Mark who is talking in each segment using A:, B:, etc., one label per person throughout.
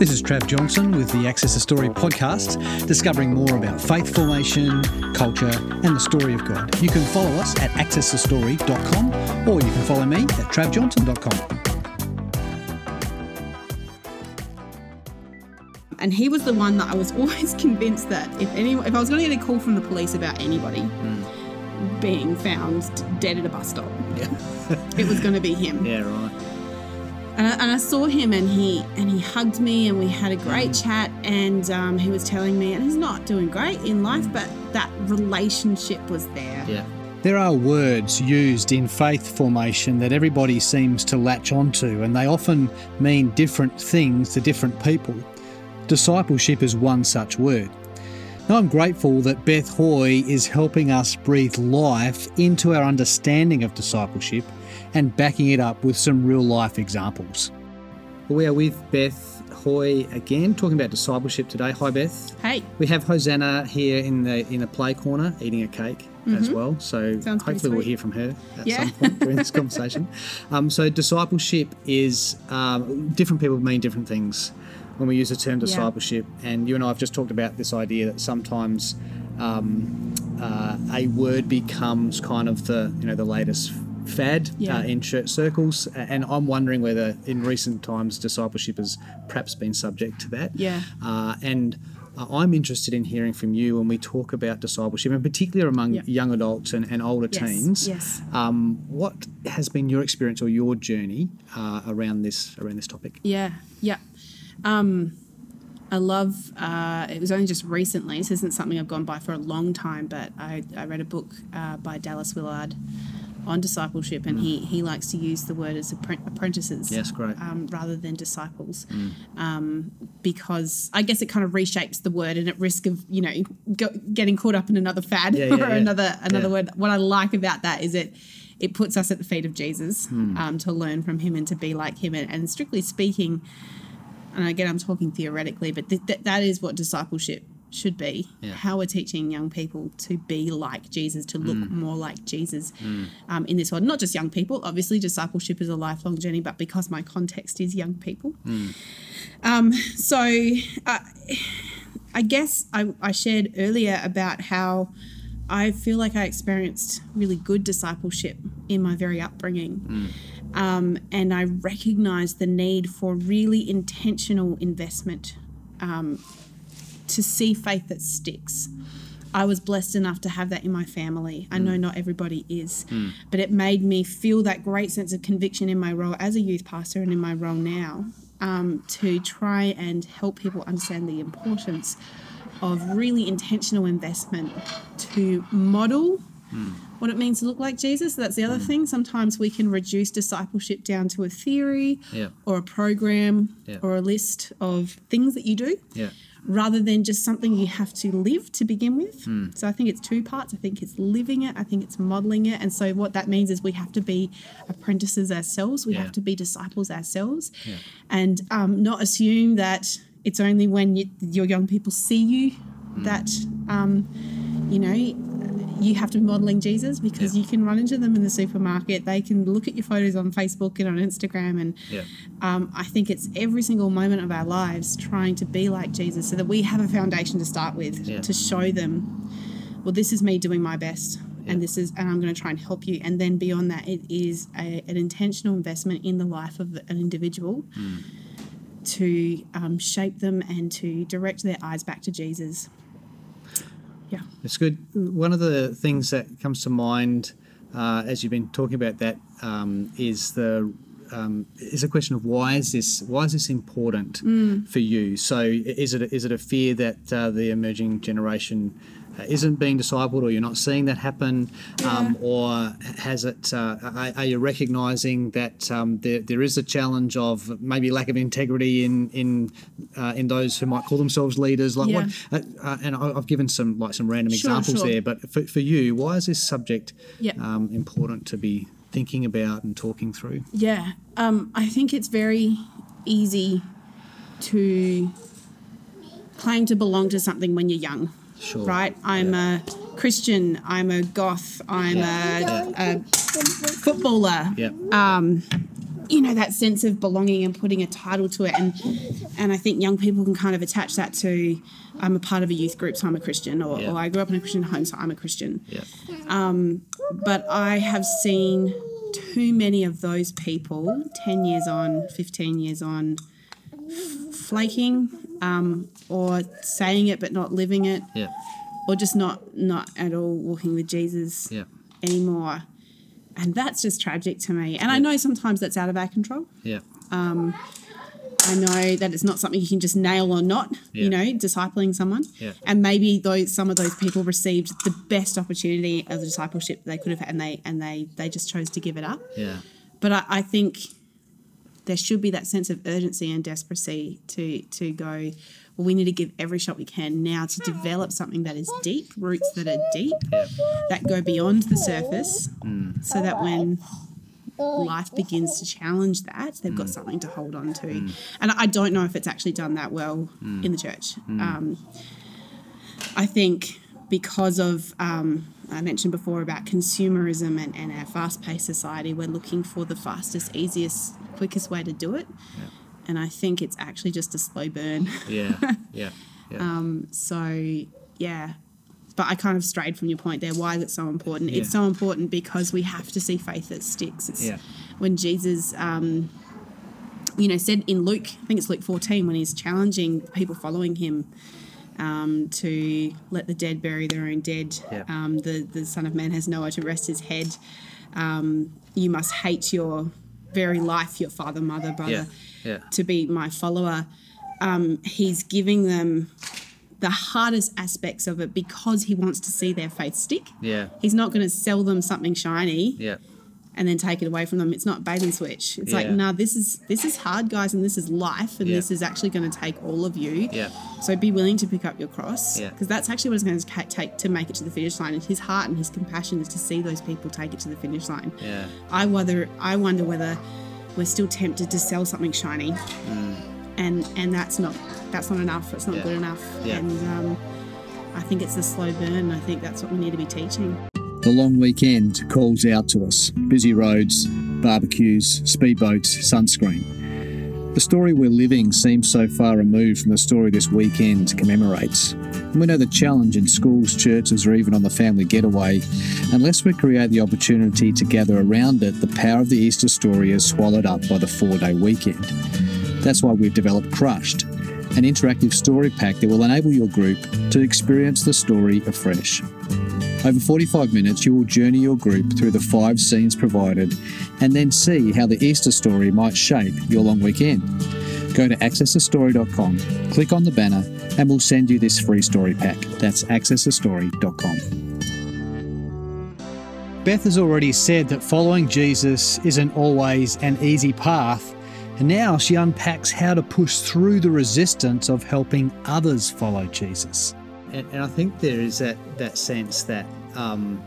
A: This is Trav Johnson with the Access the Story podcast, discovering more about faith formation, culture, and the story of God. You can follow us at accessthestory.com or you can follow me at travjohnson.com.
B: and he was the one that I was always convinced that if any, if I was going to get a call from the police about anybody being found dead at a bus stop, it was going to be him.
A: Yeah, right.
B: And I, and I saw him, and he and he hugged me, and we had a great chat. And um, he was telling me, and he's not doing great in life, but that relationship was there.
A: Yeah. There are words used in faith formation that everybody seems to latch onto, and they often mean different things to different people. Discipleship is one such word. Now, I'm grateful that Beth Hoy is helping us breathe life into our understanding of discipleship and backing it up with some real life examples. We are with Beth Hoy again, talking about discipleship today. Hi, Beth.
B: Hey,
A: We have Hosanna here in the in the play corner eating a cake as well. So
B: Mm-hmm. Sounds
A: hopefully we'll hear from her at
B: Yeah.
A: some point during this conversation. Um, so discipleship is um, different people mean different things when we use the term discipleship. And you and I have just talked about this idea that sometimes um, uh, a word becomes kind of the you know the latest fad
B: Yeah.
A: uh, in church circles. And I'm wondering whether in recent times discipleship has perhaps been subject to that.
B: Yeah.
A: Uh, and uh, I'm interested in hearing from you when we talk about discipleship, and particularly among young adults and, and older
B: Yes,
A: teens.
B: yes.
A: Um, what has been your experience or your journey uh, around this around this topic?
B: Yeah, yeah. Um, I love. Uh, it was only just recently. This isn't something I've gone by for a long time, but I, I read a book uh, by Dallas Willard on discipleship, and he he likes to use the word as apprentices.
A: Yes, great. Mm.
B: Um, rather than disciples, um, because I guess it kind of reshapes the word, and at risk of you know go, getting caught up in another fad
A: Yeah, yeah,
B: or
A: yeah.
B: another another word. What I like about that is it it puts us at the feet of Jesus
A: Hmm.
B: um, to learn from him and to be like him. And, and strictly speaking, and again, I'm talking theoretically, but th- th- that is what discipleship should be.
A: Yeah.
B: How we're teaching young people to be like Jesus, to look
A: Mm.
B: more like Jesus um, in this world. Not just young people. Obviously, discipleship is a lifelong journey, but because my context is young people.
A: Mm.
B: Um, so uh, I guess I, I shared earlier about how I feel like I experienced really good discipleship in my very upbringing. Um, and I recognized the need for really intentional investment um, to see faith that sticks. I was blessed enough to have that in my family. I mm. know not everybody is, mm. but it made me feel that great sense of conviction in my role as a youth pastor and in my role now um, to try and help people understand the importance of really intentional investment to model mm. what it means to look like Jesus. That's the other thing. Sometimes we can reduce discipleship down to a theory
A: Yeah.
B: or a program
A: Yeah.
B: or a list of things that you do
A: Yeah.
B: Rather than just something you have to live to begin with.
A: Hmm.
B: So I think it's two parts. I think it's living it, I think it's modeling it. And so what that means is we have to be apprentices ourselves, we
A: Yeah.
B: have to be disciples ourselves, and um, not assume that it's only when you, your young people see you
A: Hmm.
B: that, um, you know, you have to be modeling Jesus because
A: Yeah.
B: you can run into them in the supermarket. They can look at your photos on Facebook and on Instagram and
A: Yeah.
B: um, I think it's every single moment of our lives trying to be like Jesus so that we have a foundation to start with
A: Yeah.
B: to show them, well, this is me doing my best. And this is, and I'm going to try and help you. And then beyond that, it is a, an intentional investment in the life of an individual
A: Hmm.
B: to um, shape them and to direct their eyes back to Jesus. Yeah.
A: It's good. One of the things that comes to mind uh, as you've been talking about that um, is the um, is a question of why is this why is this important for you? So is it is it a fear that uh, the emerging generation isn't being discipled, or you're not seeing that happen, um, or has it? Uh, are, are you recognizing that um, there, there is a challenge of maybe lack of integrity in in uh, in those who might call themselves leaders? Like
B: Yeah.
A: what? Uh, uh, and I- I've given some like some random
B: Sure,
A: examples
B: sure.
A: there, but for, for you, why is this subject
B: Yeah.
A: um, important to be thinking about and talking through?
B: Yeah, um, I think it's very easy to claim to belong to something when you're young.
A: Sure.
B: Right? I'm a Christian, I'm a goth, I'm a, a footballer.
A: Yeah.
B: Um, you know that sense of belonging and putting a title to it and and I think young people can kind of attach that to I'm a part of a youth group so I'm a Christian or,
A: Yeah.
B: or I grew up in a Christian home so I'm a Christian
A: Yeah.
B: Um, but I have seen too many of those people 10 years on 15 years on f- flaking um, or saying it but not living it
A: Yeah.
B: or just not not at all walking with Jesus
A: Yeah.
B: anymore and that's just tragic to me and I know sometimes that's out of our control
A: Yeah.
B: I know that it's not something you can just nail or not,
A: Yeah.
B: you know, discipling someone.
A: Yeah.
B: And maybe those some of those people received the best opportunity of the discipleship they could have and they and they they just chose to give it up.
A: Yeah.
B: But I, I think there should be that sense of urgency and desperacy to to go, well, we need to give every shot we can now to develop something that is deep, roots that are deep,
A: Yeah.
B: that go beyond the surface, so that when life begins to challenge that, they've got something to hold on to. And I don't know if it's actually done that well in the church. Um, I think because of, um, I mentioned before about consumerism and, and our fast paced society, we're looking for the fastest, easiest, quickest way to do it. And I think it's actually just a slow burn.
A: Yeah. Yeah. Yeah.
B: So, yeah. But I kind of strayed from your point there. Why is it so important? It's so important because we have to see faith that sticks. It's
A: Yeah.
B: when Jesus, um, you know, said in Luke, I think it's Luke 14, when he's challenging people following him um, to let the dead bury their own dead.
A: Yeah.
B: Um, the, the Son of Man has nowhere to rest his head. Um, you must hate your very life, your father, mother, brother
A: Yeah. Yeah.
B: to be my follower, um, he's giving them the hardest aspects of it because he wants to see their faith stick.
A: Yeah.
B: He's not going to sell them something shiny
A: Yeah.
B: And then take it away from them. It's not bait and switch. It's like,
A: Yeah.
B: nah, this is this is hard, guys, and this is life, and
A: Yeah.
B: this is actually going to take all of you.
A: Yeah.
B: So be willing to pick up your cross,
A: Yeah.
B: because that's actually what it's going to take to make it to the finish line. And his heart and his compassion is to see those people take it to the finish line.
A: Yeah.
B: I whether I wonder whether we're still tempted to sell something shiny, and and that's not that's not enough. It's not
A: Mm. Yeah.
B: good enough.
A: Yeah.
B: And um, I think it's a slow burn. I think that's what we need to be teaching.
A: The long weekend calls out to us busy roads, barbecues, speedboats, sunscreen. The story we're living seems so far removed from the story this weekend commemorates. And we know the challenge in schools, churches, or even on the family getaway. Unless we create the opportunity to gather around it, the power of the Easter story is swallowed up by the four day weekend. That's why we've developed Crushed, an interactive story pack that will enable your group to experience the story afresh. Over 45 minutes, you will journey your group through the five scenes provided and then see how the Easter story might shape your long weekend. Go to accessthestory.com, click on the banner, and we'll send you this free story pack. That's accessthestory.com. Beth has already said that following Jesus isn't always an easy path, and now she unpacks how to push through the resistance of helping others follow Jesus. And, and I think there is that, that sense that um,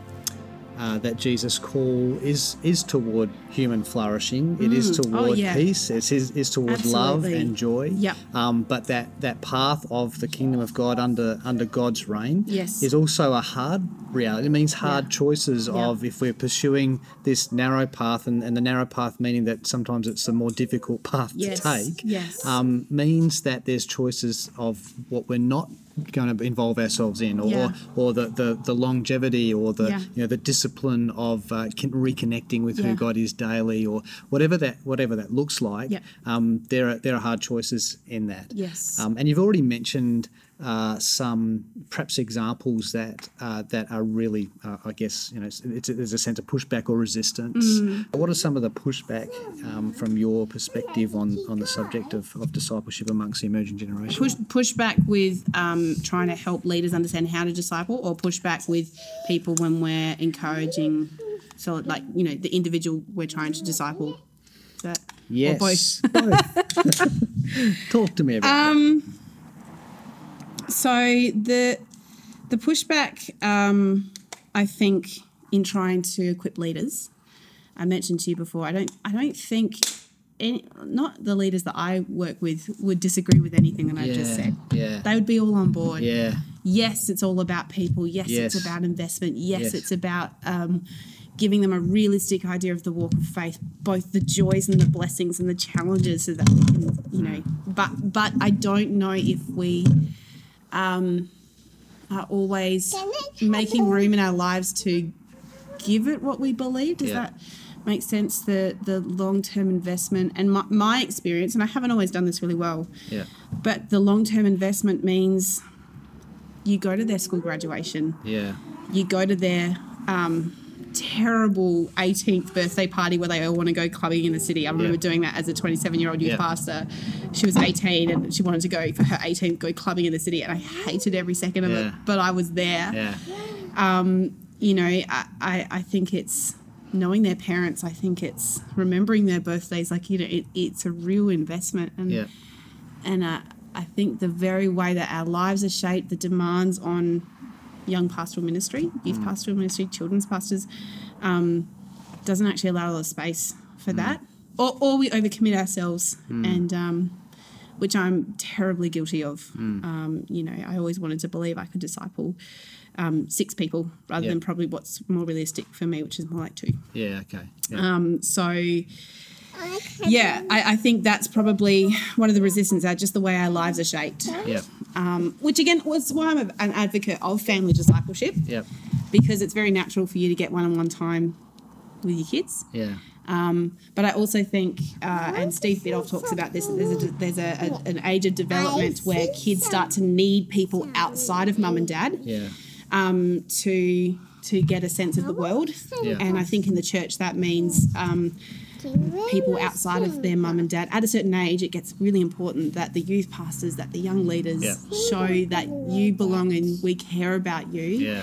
A: uh, that Jesus' call is is toward human flourishing. It is
B: Mm. Oh,
A: toward
B: yeah.
A: peace. It is, is toward love and joy.
B: Yep.
A: Um, but that that path of the kingdom of God under under God's reign
B: Yes.
A: is also a hard reality. It means hard
B: Yeah.
A: choices
B: Yeah.
A: of if we're pursuing this narrow path, and, and the narrow path meaning that sometimes it's a more difficult path
B: Yes.
A: to take.
B: Yes.
A: Um, means that there's choices of what we're not going to involve ourselves in, or
B: Yeah.
A: or the, the, the longevity, or the
B: Yeah.
A: you know the discipline of uh, reconnecting with
B: Yeah.
A: who God is daily, or whatever that whatever that looks like. Um, there are there are hard choices in that.
B: Yes.
A: Um, and you've already mentioned uh, some perhaps examples that uh, that are really, uh, I guess, you know, it's, it's, there's a sense of pushback or resistance.
B: Mm.
A: What are some of the pushback um, from your perspective on, on the subject of, of discipleship amongst the emerging generation?
B: Push push back with um, trying to help leaders understand how to disciple, or push back with people when we're encouraging. So, like you know, the individual we're trying to disciple. That
A: yes,
B: Or both.
A: both. Talk to me about
B: Um, So the the pushback, um, I think, in trying to equip leaders, I mentioned to you before. I don't. I don't think. Any, not the leaders that I work with would disagree with anything that
A: that.
B: I've just said.
A: Yeah.
B: They would be all on board.
A: Yeah.
B: Yes, it's all about people. Yes,
A: Yes.
B: it's about investment. Yes,
A: Yes.
B: it's about um, giving them a realistic idea of the walk of faith, both the joys and the blessings and the challenges, so that we can, you know. But but I don't know if we um, are always making room in our lives to give it what we believe. Does
A: Yeah.
B: that make sense? The the long term investment and my, my experience, and I haven't always done this really well,
A: Yeah.
B: but the long term investment means you go to their school graduation,
A: Yeah.
B: you go to their um, terrible 18th birthday party where they all want to go clubbing in the city. I remember
A: Yeah.
B: doing that as a 27 year old youth
A: Yeah.
B: pastor. She was 18 and she wanted to go for her 18th, go clubbing in the city, and I hated every second of
A: Yeah.
B: it, but I was there
A: Yeah.
B: you know, I, I, I think it's knowing their parents. I think it's remembering their birthdays. Like, you know, it, it's a real investment. And, and uh, I think the very way that our lives are shaped, the demands on young pastoral ministry, youth
A: Mm.
B: pastoral ministry, children's pastors, um, doesn't actually allow a lot of space for
A: Mm.
B: that. Or, or we overcommit ourselves and, um, which I'm terribly guilty of.
A: Mm.
B: Um, you know, I always wanted to believe I could disciple um, six people rather
A: Yeah.
B: than probably what's more realistic for me, which is more like two.
A: Yeah. Okay. Yeah.
B: Um, so, yeah, I, I think that's probably one of the resistance are just the way our lives are shaped.
A: yeah.
B: Um, which again was why I'm an advocate of family discipleship
A: Yeah.
B: because it's very natural for you to get one-on-one time with your kids.
A: Yeah.
B: Um, but I also think, uh, and Steve Biddulph talks about this, that there's, a, there's a, a, an age of development where kids start to need people outside of mum and dad
A: Yeah.
B: um, to to get a sense of the world.
A: Yeah.
B: And I think in the church that means um, people outside of their mum and dad. At a certain age, it gets really important that the youth pastors, that the young leaders
A: Yeah.
B: show that you belong and we care about you.
A: Yeah.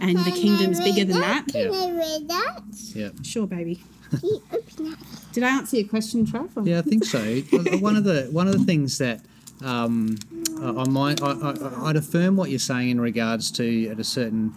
B: And the kingdom's bigger than that.
A: Yeah.
C: Can I read that?
A: Yeah.
B: Sure, baby.
C: Can you open that?
B: Did I answer your question, Trev? or-
A: Yeah, I think so. one of the one of the things that um, I, I might I, I, I'd affirm what you're saying in regards to at a certain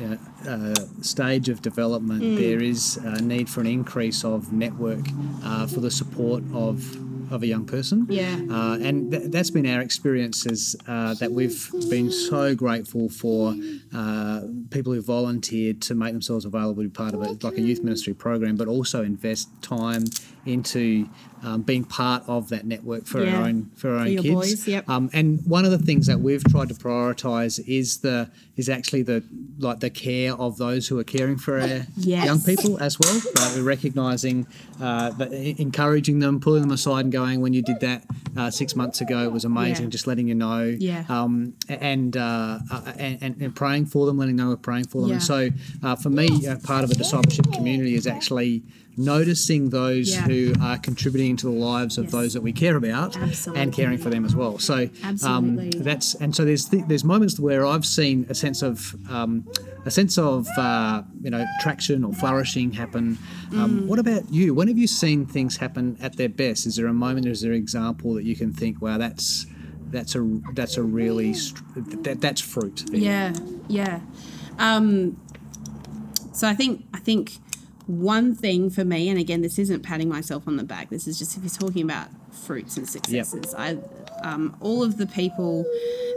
A: uh, uh, stage of development,
B: Mm.
A: there is a need for an increase of network uh, for the support of of a young person.
B: Yeah.
A: Uh, and th- that's been our experiences uh, that we've been so grateful for uh, people who volunteered to make themselves available to be part of it, like a youth ministry program, but also invest time into um, being part of that network for
B: Yeah.
A: our own for our
B: For
A: own kids.
B: boys, yep.
A: Um, and one of the things that we've tried to prioritise is the is actually the like the care of those who are caring for our
B: Yes.
A: young people as well. Like we're recognising, uh, encouraging them, pulling them aside, and going, "When you did that uh, six months ago, it was amazing."
B: Yeah.
A: Just letting you know,
B: Yeah.
A: um, and, uh, uh, and and praying for them, letting them know we're praying for them. And so, uh, for me, uh, part of a discipleship community is actually noticing those
B: Yeah.
A: who are contributing to the lives of
B: Yes.
A: those that we care about
B: Absolutely.
A: and caring for them as well. So Um, that's and so there's th- there's moments where I've seen a sense of um, a sense of uh, you know traction or flourishing happen.
B: Mm.
A: Um, What about you? When have you seen things happen at their best? Is there a moment? Is there an example that you can think, wow, that's that's a that's a really str- that, that's fruit. there."
B: Yeah, yeah. Um, so I think I think one thing for me, and again, this isn't patting myself on the back. This is just if you're talking about fruits and successes. I um, all of the people,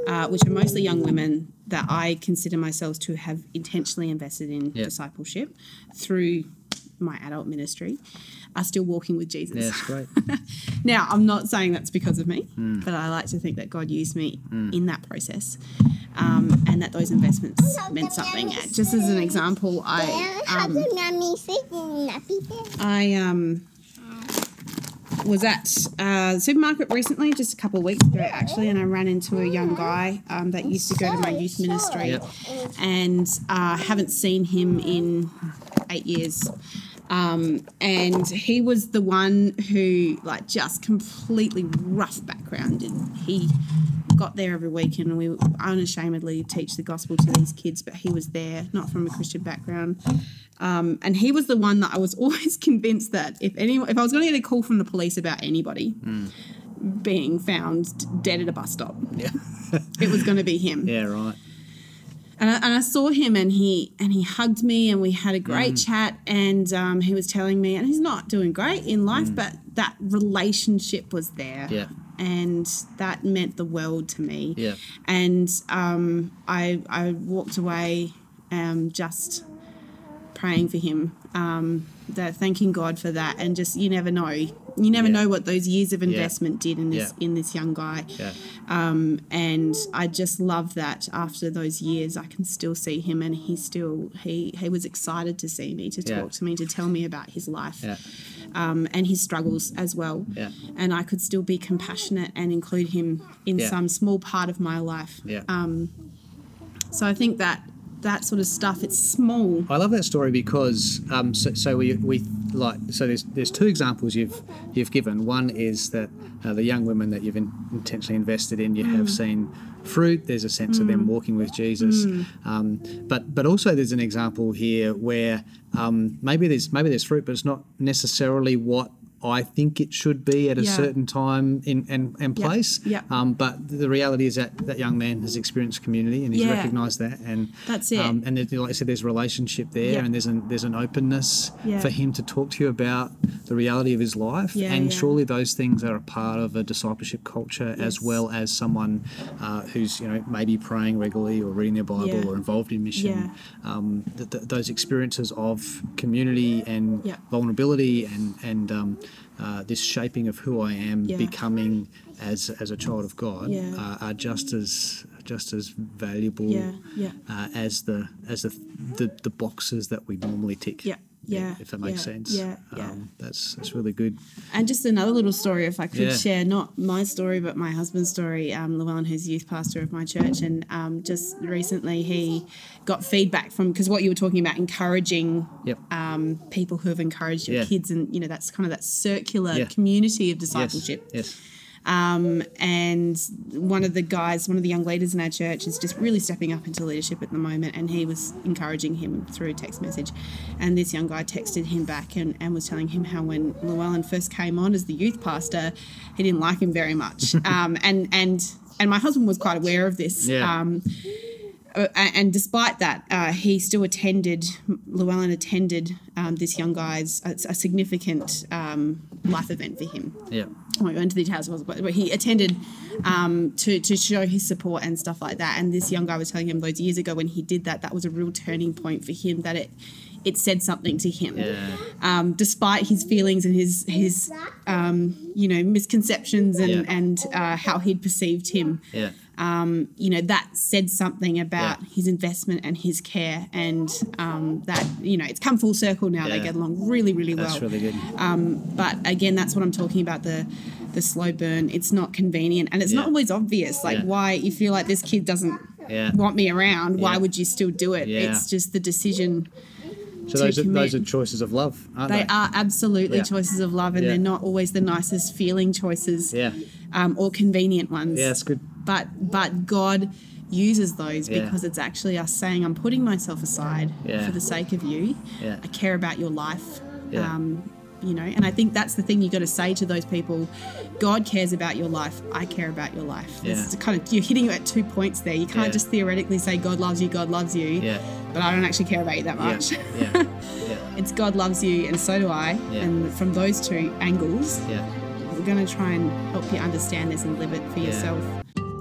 B: uh, which are mostly young women, that I consider myself to have intentionally invested in
A: Yeah.
B: discipleship through my adult ministry, are still walking with Jesus.
A: Yeah, it's great.
B: Now, I'm not saying that's because of me,
A: Hmm.
B: but I like to think that God used me in that process um, and that those investments meant something. Just as an example, I, um,
C: do mommy sit in that people?
B: I um, was at uh, the supermarket recently, just a couple of weeks ago actually, and I ran into a young guy um, that used to go to my youth ministry
A: Yep.
B: and uh, haven't seen him in eight years. Um, and he was the one who, like, just completely rough background, and he got there every weekend and we unashamedly teach the gospel to these kids. But he was there, not from a Christian background, um, and he was the one that I was always convinced that if anyone, if I was going to get a call from the police about anybody being found dead at a bus stop,
A: Yeah.
B: it was going to be him.
A: yeah. Right.
B: And I, and I saw him, and he and he hugged me, and we had a great chat. And um, he was telling me, and he's not doing great in life, but that relationship was there,
A: Yeah.
B: and that meant the world to me.
A: Yeah.
B: And um, I I walked away, um, just praying for him, um, that thanking God for that, and just you never know, you never
A: Yeah.
B: know what those years of investment did in this
A: Yeah.
B: in this young guy.
A: Yeah.
B: Um, and I just love that after those years, I can still see him, and he still he he was excited to see me, to
A: Yeah.
B: talk to me, to tell me about his life
A: Yeah.
B: um, and his struggles as well.
A: Yeah.
B: And I could still be compassionate and include him in
A: Yeah.
B: some small part of my life.
A: Yeah.
B: So I think that that sort of stuff, it's small.
A: I love that story because um, so, so we, we like so there's there's two examples you've you've given. One is that uh, the young women that you've in, intentionally invested in, you have seen fruit. There's a sense of them walking with Jesus, um, but but also there's an example here where um, maybe there's maybe there's fruit, but it's not necessarily what. I think it should be at a
B: Yeah.
A: certain time in and, and place.
B: Yeah.
A: Um, but the reality is that that young man has experienced community and he's
B: Yeah.
A: recognised that. And
B: That's it.
A: Um, and there's, like I said, there's relationship there, and there's an there's an openness for him to talk to you about the reality of his life.
B: Yeah,
A: and surely those things are a part of a discipleship culture as well as someone uh, who's you know maybe praying regularly or reading their Bible or involved in mission.
B: Yeah.
A: Um, th- th- those experiences of community and vulnerability and and um, uh, this shaping of who I am,
B: Yeah.
A: becoming as as a child of God,
B: Yeah.
A: uh, are just as just as valuable
B: Yeah,
A: uh, as the as the, the the boxes that we normally tick.
B: Yeah, yeah,
A: If that makes
B: yeah,
A: sense.
B: yeah, yeah.
A: Um, that's that's really good.
B: And just another little story, if I could
A: Yeah.
B: share, not my story, but my husband's story. Um, Llewellyn, who's youth pastor of my church, and um, just recently he got feedback from because what you were talking about, encouraging
A: Yep.
B: um, people who have encouraged your
A: Yeah.
B: kids, and you know that's kind of that circular
A: Yeah.
B: community of
A: yes.
B: discipleship.
A: Yes.
B: Um, and one of the guys, one of the young leaders in our church, is just really stepping up into leadership at the moment. And he was encouraging him through text message. And this young guy texted him back and, and was telling him how when Llewellyn first came on as the youth pastor, he didn't like him very much. um, and and and my husband was quite aware of this.
A: Yeah.
B: Um, and despite that, uh, he still attended. Llewellyn attended um, this young guy's a, a significant um, life event for him.
A: Yeah.
B: I won't go into the details, but but he attended um, to to show his support and stuff like that. And this young guy was telling him those years ago when he did that, that was a real turning point for him. That it it said something to him,
A: Yeah.
B: um, despite his feelings and his his um, you know misconceptions and
A: Yeah.
B: and uh, how he'd perceived him
A: Yeah.
B: You know that said something about
A: Yeah.
B: his investment and his care and um, that you know it's come full circle now they get along really really well.
A: That's really good.
B: but again that's what i'm talking about the the slow burn it's not convenient and it's not always obvious like
A: Yeah.
B: why you feel like this kid doesn't
A: Yeah.
B: want me around why
A: Yeah.
B: would you still do it
A: Yeah.
B: it's just the decision
A: So those are, those are choices of love, aren't they?
B: they are absolutely
A: Yeah.
B: choices of love and
A: Yeah.
B: they're not always the nicest feeling choices
A: Yeah.
B: um, or convenient ones
A: Yeah, that's good.
B: But but God uses those
A: Yeah.
B: because it's actually us saying, "I'm putting myself aside
A: Yeah.
B: for the sake of you.
A: Yeah.
B: I care about your life." Um, you know, and I think that's the thing you got to say to those people. God cares about your life. I care about your life. It's kind of you're hitting at two points there. You can't just theoretically say God loves you, God loves you,
A: Yeah.
B: but I don't actually care about you that much.
A: Yeah. Yeah.
B: it's God loves you, and so do I. And from those two angles,
A: Yeah.
B: we're going to try and help you understand this and live it for yourself.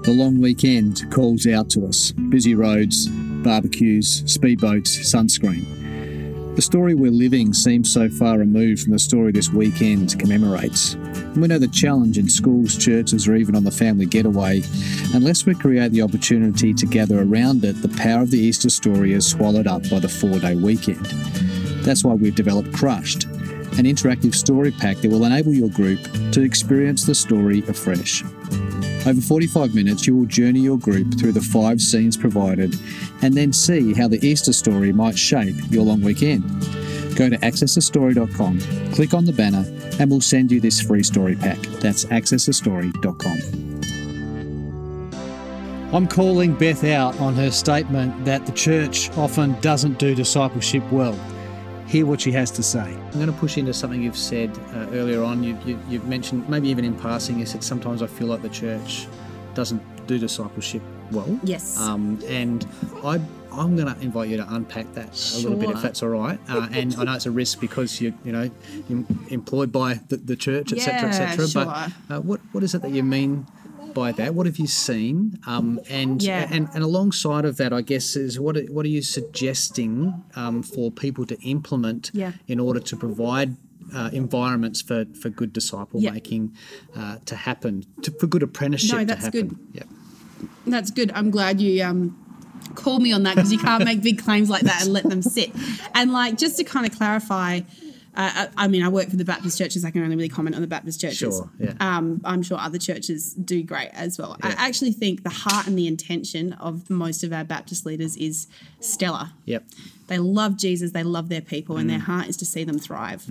A: The long weekend calls out to us busy roads, barbecues, speedboats, sunscreen. The story we're living seems so far removed from the story this weekend commemorates. And we know the challenge in schools, churches, or even on the family getaway. Unless we create the opportunity to gather around it, the power of the Easter story is swallowed up by the four day weekend. That's why we've developed Crushed, an interactive story pack that will enable your group to experience the story afresh. Over 45 minutes, you will journey your group through the five scenes provided and then see how the Easter story might shape your long weekend. Go to accessthestory.com, click on the banner, and we'll send you this free story pack. That's accessthestory.com. I'm calling Beth out on her statement that the church often doesn't do discipleship well. Hear what she has to say. I'm going to push into something you've said uh, earlier on. You, you, you've mentioned, maybe even in passing, you said sometimes I feel like the church doesn't do discipleship well.
B: Yes.
A: Um, and I, I'm going to invite you to unpack that a little bit, if that's all right. Uh, and I know it's a risk because you're, you know, em- employed by the, the church, etc.,
B: Yeah,
A: etc.
B: sure.
A: But uh, what, what is it that you mean by that? What have you seen? Um, and,
B: Yeah.
A: and and alongside of that, I guess is what are- what are you suggesting um, for people to implement
B: Yeah.
A: in order to provide uh, environments for, for good disciple
B: Yeah.
A: making uh, to happen, to, for good apprenticeship
B: No, that's
A: to happen?
B: good.
A: Yeah.
B: That's good. I'm glad you um, called me on that because you can't make big claims like that and let them sit. And like just to kind of clarify, uh, I I mean, I work for the Baptist churches. I can only really comment on the Baptist churches.
A: Sure, yeah.
B: Um, I'm sure other churches do great as well. I actually think the heart and the intention of most of our Baptist leaders is stellar.
A: Yep.
B: They love Jesus, they love their people, and their
A: Mm.
B: heart is to see them thrive.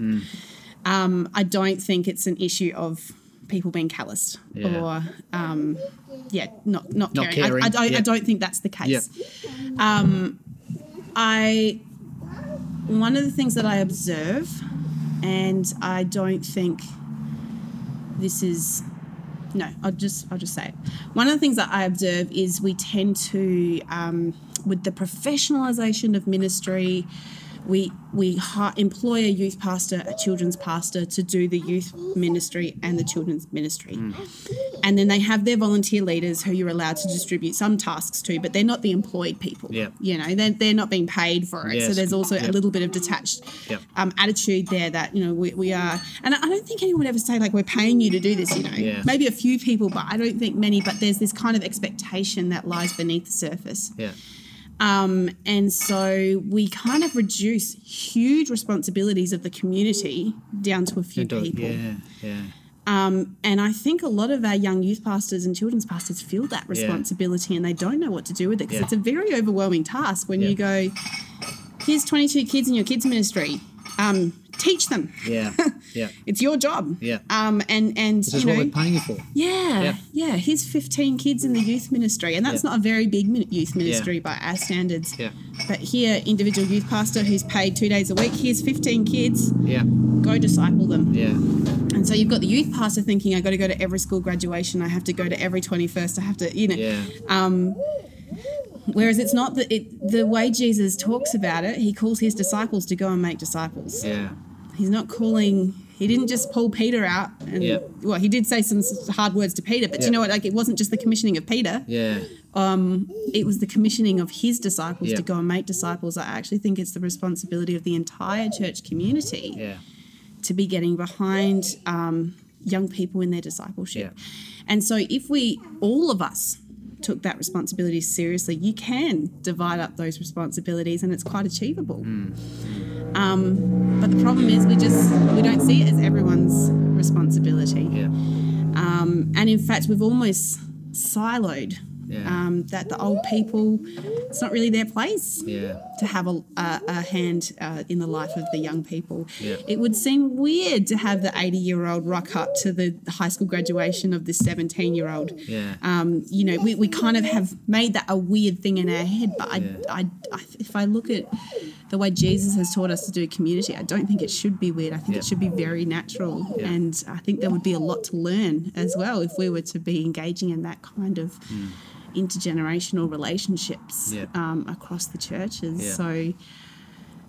B: Um, I don't think it's an issue of people being calloused
A: Yeah.
B: or, um, yeah, not not,
A: Not
B: caring.
A: caring,
B: I, I, don't,
A: yeah.
B: I don't think that's the case.
A: Yep.
B: Um, I one of the things that I observe, and I don't think this is no i'll just i'll just say it. One of the things that i observe is we tend to um, with the professionalization of ministry we we hi- employ a youth pastor a children's pastor to do the youth ministry and the children's ministry and then they have their volunteer leaders who you're allowed to distribute some tasks to but they're not the employed people
A: Yeah.
B: you know they're, they're not being paid for it so there's also
A: Yep.
B: a little bit of detached
A: Yep.
B: um, attitude there that you know we, we are and I don't think anyone would ever say like we're paying you to do this you know
A: Yeah.
B: maybe a few people but I don't think many but there's this kind of expectation that lies beneath the surface
A: Yeah.
B: Um, and so we kind of reduce huge responsibilities of the community down to a few people
A: Yeah. Yeah.
B: um, and I think a lot of our young youth pastors and children's pastors feel that responsibility and they don't know what to do with it because
A: Yeah.
B: it's a very overwhelming task when
A: Yeah.
B: you go, here's 22 kids in your kids ministry, um, teach them.
A: Yeah. Yeah.
B: It's your job.
A: Yeah.
B: Um, and and
A: This is
B: you
A: what
B: know,
A: we're paying you for.
B: yeah,
A: Yeah.
B: yeah, Here's 15 kids in the youth ministry, and that's
A: Yeah.
B: not a very big youth ministry by our standards.
A: Yeah.
B: But here, individual youth pastor who's paid two days a week. Here's 15 kids.
A: Yeah.
B: Go disciple them.
A: Yeah.
B: And so you've got the youth pastor thinking, I got to go to every school graduation. I have to go to every 21st. I have to, you know.
A: Yeah.
B: Um, whereas it's not that it, the way Jesus talks about it, he calls his disciples to go and make disciples.
A: Yeah.
B: He's not calling, he didn't just pull Peter out. And,
A: Yeah.
B: Well, he did say some hard words to Peter, but
A: Yeah.
B: you know what? Like, it wasn't just the commissioning of Peter.
A: Yeah.
B: Um, it was the commissioning of his disciples
A: Yeah.
B: to go and make disciples. I actually think it's the responsibility of the entire church community
A: Yeah.
B: to be getting behind um, young people in their discipleship.
A: Yeah.
B: And so, if we, all of us, took that responsibility seriously, you can divide up those responsibilities and it's quite achievable. Um, but the problem is, we just we don't see it as everyone's responsibility.
A: Yeah.
B: Um, and in fact, we've almost siloed
A: Yeah.
B: um, that the old people, it's not really their place
A: Yeah.
B: To have a, a, a hand uh, in the life of the young people.
A: Yeah.
B: It would seem weird to have the 80 year old rock up to the high school graduation of the 17 year old.
A: Yeah.
B: Um, you know, we, we kind of have made that a weird thing in our head. But I,
A: Yeah.
B: I, I, if I look at the way Jesus has taught us to do community, I don't think it should be weird. I think
A: Yeah.
B: it should be very natural.
A: Yeah.
B: And I think there would be a lot to learn as well if we were to be engaging in that kind of intergenerational relationships.
A: Yeah.
B: um, across the churches.
A: Yeah.
B: So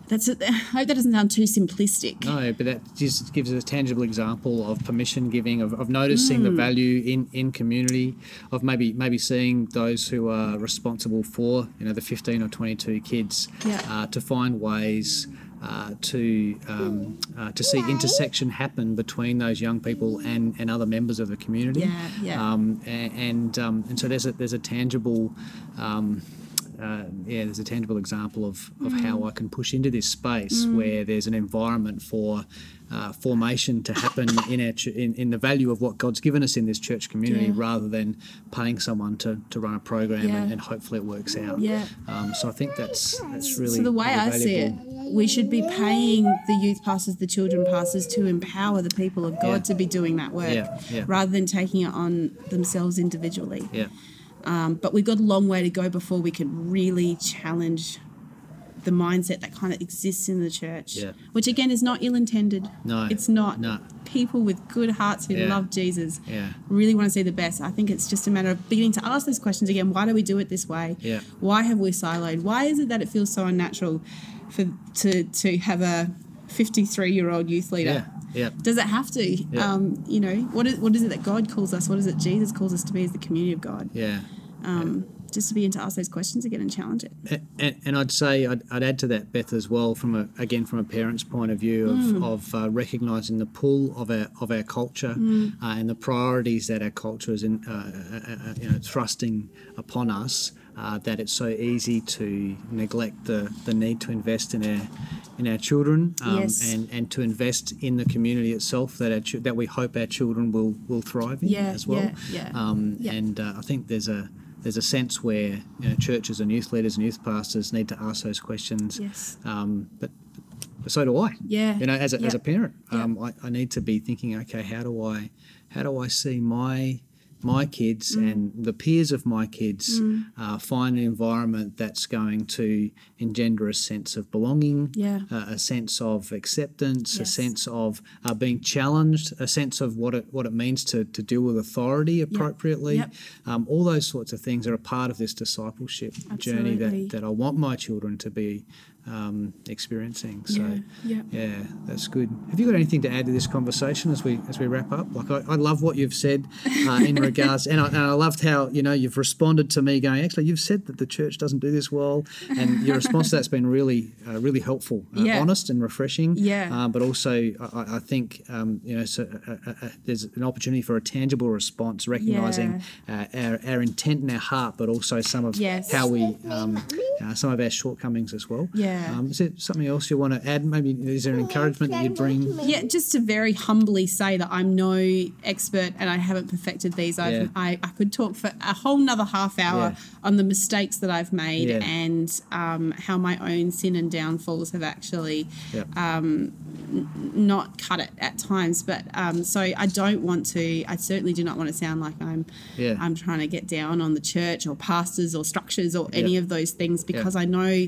B: that's it. I hope that doesn't sound too simplistic.
A: No, but that just gives a tangible example of permission giving, of, of noticing
B: Mm.
A: the value in, in community, of maybe maybe seeing those who are responsible for you know the fifteen or twenty two kids,
B: Yeah.
A: uh, to find ways. Uh, to um, uh, to see intersection happen between those young people and, and other members of the community,
B: Yeah, yeah.
A: Um, a- and um, and so there's a there's a tangible um, uh, yeah, there's a tangible example of, of
B: Mm.
A: how I can push into this space where there's an environment for uh, formation to happen in our ch- in, in the value of what God's given us in this church community,
B: Yeah.
A: rather than paying someone to, to run a program
B: Yeah.
A: and, and hopefully it works out.
B: Yeah.
A: Um, so I think that's that's really
B: So the way
A: really
B: I see it. We should be paying the youth pastors, the children pastors to empower the people of God
A: Yeah.
B: to be doing that work
A: Yeah, yeah.
B: rather than taking it on themselves individually.
A: Yeah,
B: Um, but we've got a long way to go before we can really challenge the mindset that kind of exists in the church,
A: Yeah.
B: which again is not ill intended.
A: No,
B: It's not.
A: no.
B: People with good hearts who
A: Yeah.
B: love Jesus
A: Yeah.
B: really want to see the best. I think it's just a matter of beginning to ask those questions again. Why do we do it this way?
A: Yeah.
B: Why have we siloed? Why is it that it feels so unnatural for to to have a 53 year old youth leader?
A: Yeah. Yeah.
B: Does it have to?
A: Yeah.
B: Um, you know, what is what is it that God calls us? What is it Jesus calls us to be as the community of God?
A: Yeah.
B: Um, Just to begin to ask those questions again and challenge it.
A: And, and I'd say I'd, I'd add to that, Beth, as well, from a again from a parent's point of view of,
B: Mm.
A: of uh, recognizing the pull of our of our culture
B: Mm.
A: uh, and the priorities that our culture is in, uh, uh, uh, you know, thrusting upon us. Uh, that it's so easy to neglect the, the need to invest in our in our children um,
B: Yes.
A: and, and to invest in the community itself that our ch- that we hope our children will will thrive in
B: Yeah,
A: as well.
B: yeah, yeah.
A: Um,
B: Yeah.
A: And uh, I think there's a there's a sense where you know, churches and youth leaders and youth pastors need to ask those questions.
B: Yes.
A: Um, but, but so do I.
B: Yeah.
A: You know, as a, as a parent, um, I, I need to be thinking, okay, how do I how do I see my my kids
B: Mm.
A: and the peers of my kids uh, find an environment that's going to engender a sense of belonging,
B: Yeah.
A: uh, a sense of acceptance, a sense of uh, being challenged, a sense of what it what it means to, to deal with authority appropriately.
B: Yep.
A: Um, all those sorts of things are a part of this discipleship journey that, that I want my children to be um, experiencing. So
B: Yeah, yeah.
A: yeah, that's good. Have you got anything to add to this conversation as we as we wrap up? Like I, I love what you've said uh, in regards, and I, and I loved how you know you've responded to me going. Actually, you've said that the church doesn't do this well, and your response to that's been really uh, really helpful, uh,
B: Yeah.
A: honest and refreshing.
B: Yeah.
A: Uh, but also, I, I- I think um, you know, so uh, uh, uh, there's an opportunity for a tangible response, recognizing uh, our, our intent and our heart, but also some of
B: Yes.
A: how we um, uh, some of our shortcomings as well.
B: Yeah.
A: Um, is there something else you want to add? Maybe is there an encouragement that you'd bring?
B: Yeah, just to very humbly say that I'm no expert and I haven't perfected these. I've,
A: Yeah.
B: I, I could talk for a whole nother half hour
A: Yeah.
B: on the mistakes that I've made
A: Yeah.
B: and um, how my own sin and downfalls have actually
A: Yep.
B: not cut it at times. But um, so I don't want to. I certainly do not want to sound like I'm.
A: Yeah.
B: I'm trying to get down on the church or pastors or structures or any
A: Yeah.
B: of those things because I know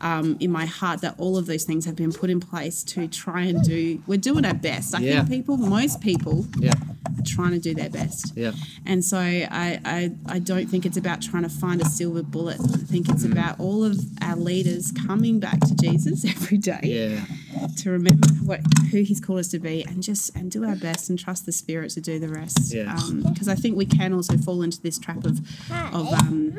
B: um, in my heart that all of those things have been put in place to try and do. We're doing our best. I
A: Yeah.
B: think people, most people,
A: yeah,
B: are trying to do their best.
A: yeah,
B: And so I, I, I don't think it's about trying to find a silver bullet. I think
A: Mm.
B: it's about all of our leaders coming back to Jesus every day
A: yeah,
B: to remember what who He's called us to be, and just and do our best and trust the Spirit to do the rest.
A: Yeah.
B: Because I think we can also fall into this trap of of um,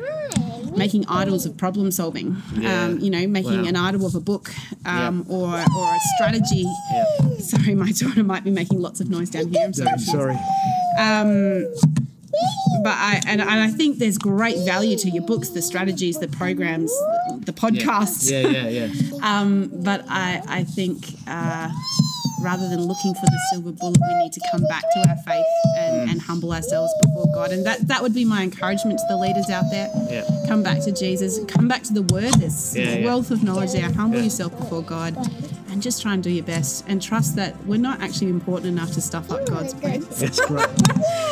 B: making idols of problem solving.
A: Yeah.
B: Um, you know, making
A: Wow.
B: an idol of a book um, or or a strategy. Sorry, my daughter might be making lots of noise down here. I'm sorry.
A: I'm sorry.
B: But I and, and I think there's great value to your books, the strategies, the programs, the podcasts.
A: Yeah, yeah, yeah.
B: Um, but I I think uh, rather than looking for the silver bullet, we need to come back to our faith
A: Mm.
B: and, and humble ourselves before God. And that that would be my encouragement to the leaders out there.
A: Yeah.
B: Come back to Jesus. Come back to the Word. There's
A: Yeah, yeah.
B: wealth of knowledge there. Humble
A: Yeah.
B: yourself before God. And just try and do your best and trust that we're not actually important enough to stuff up God's plate.
A: That's great.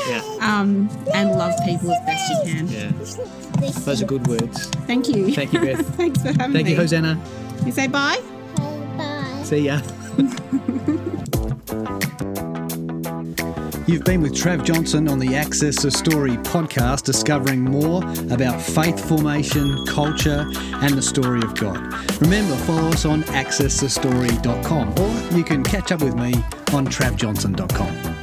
A: Yeah,
B: Um, and love people as best you can.
A: yeah. Those are good words.
B: Thank you.
A: Thank you, Beth.
B: Thanks for having
A: Thank
B: me.
A: Thank you, Hosanna.
B: You say bye?
C: Bye.
A: See ya. You've been with Trav Johnson on the Access the Story podcast, discovering more about faith formation, culture, and the story of God. Remember, follow us on accessthestory.com or you can catch up with me on travjohnson.com.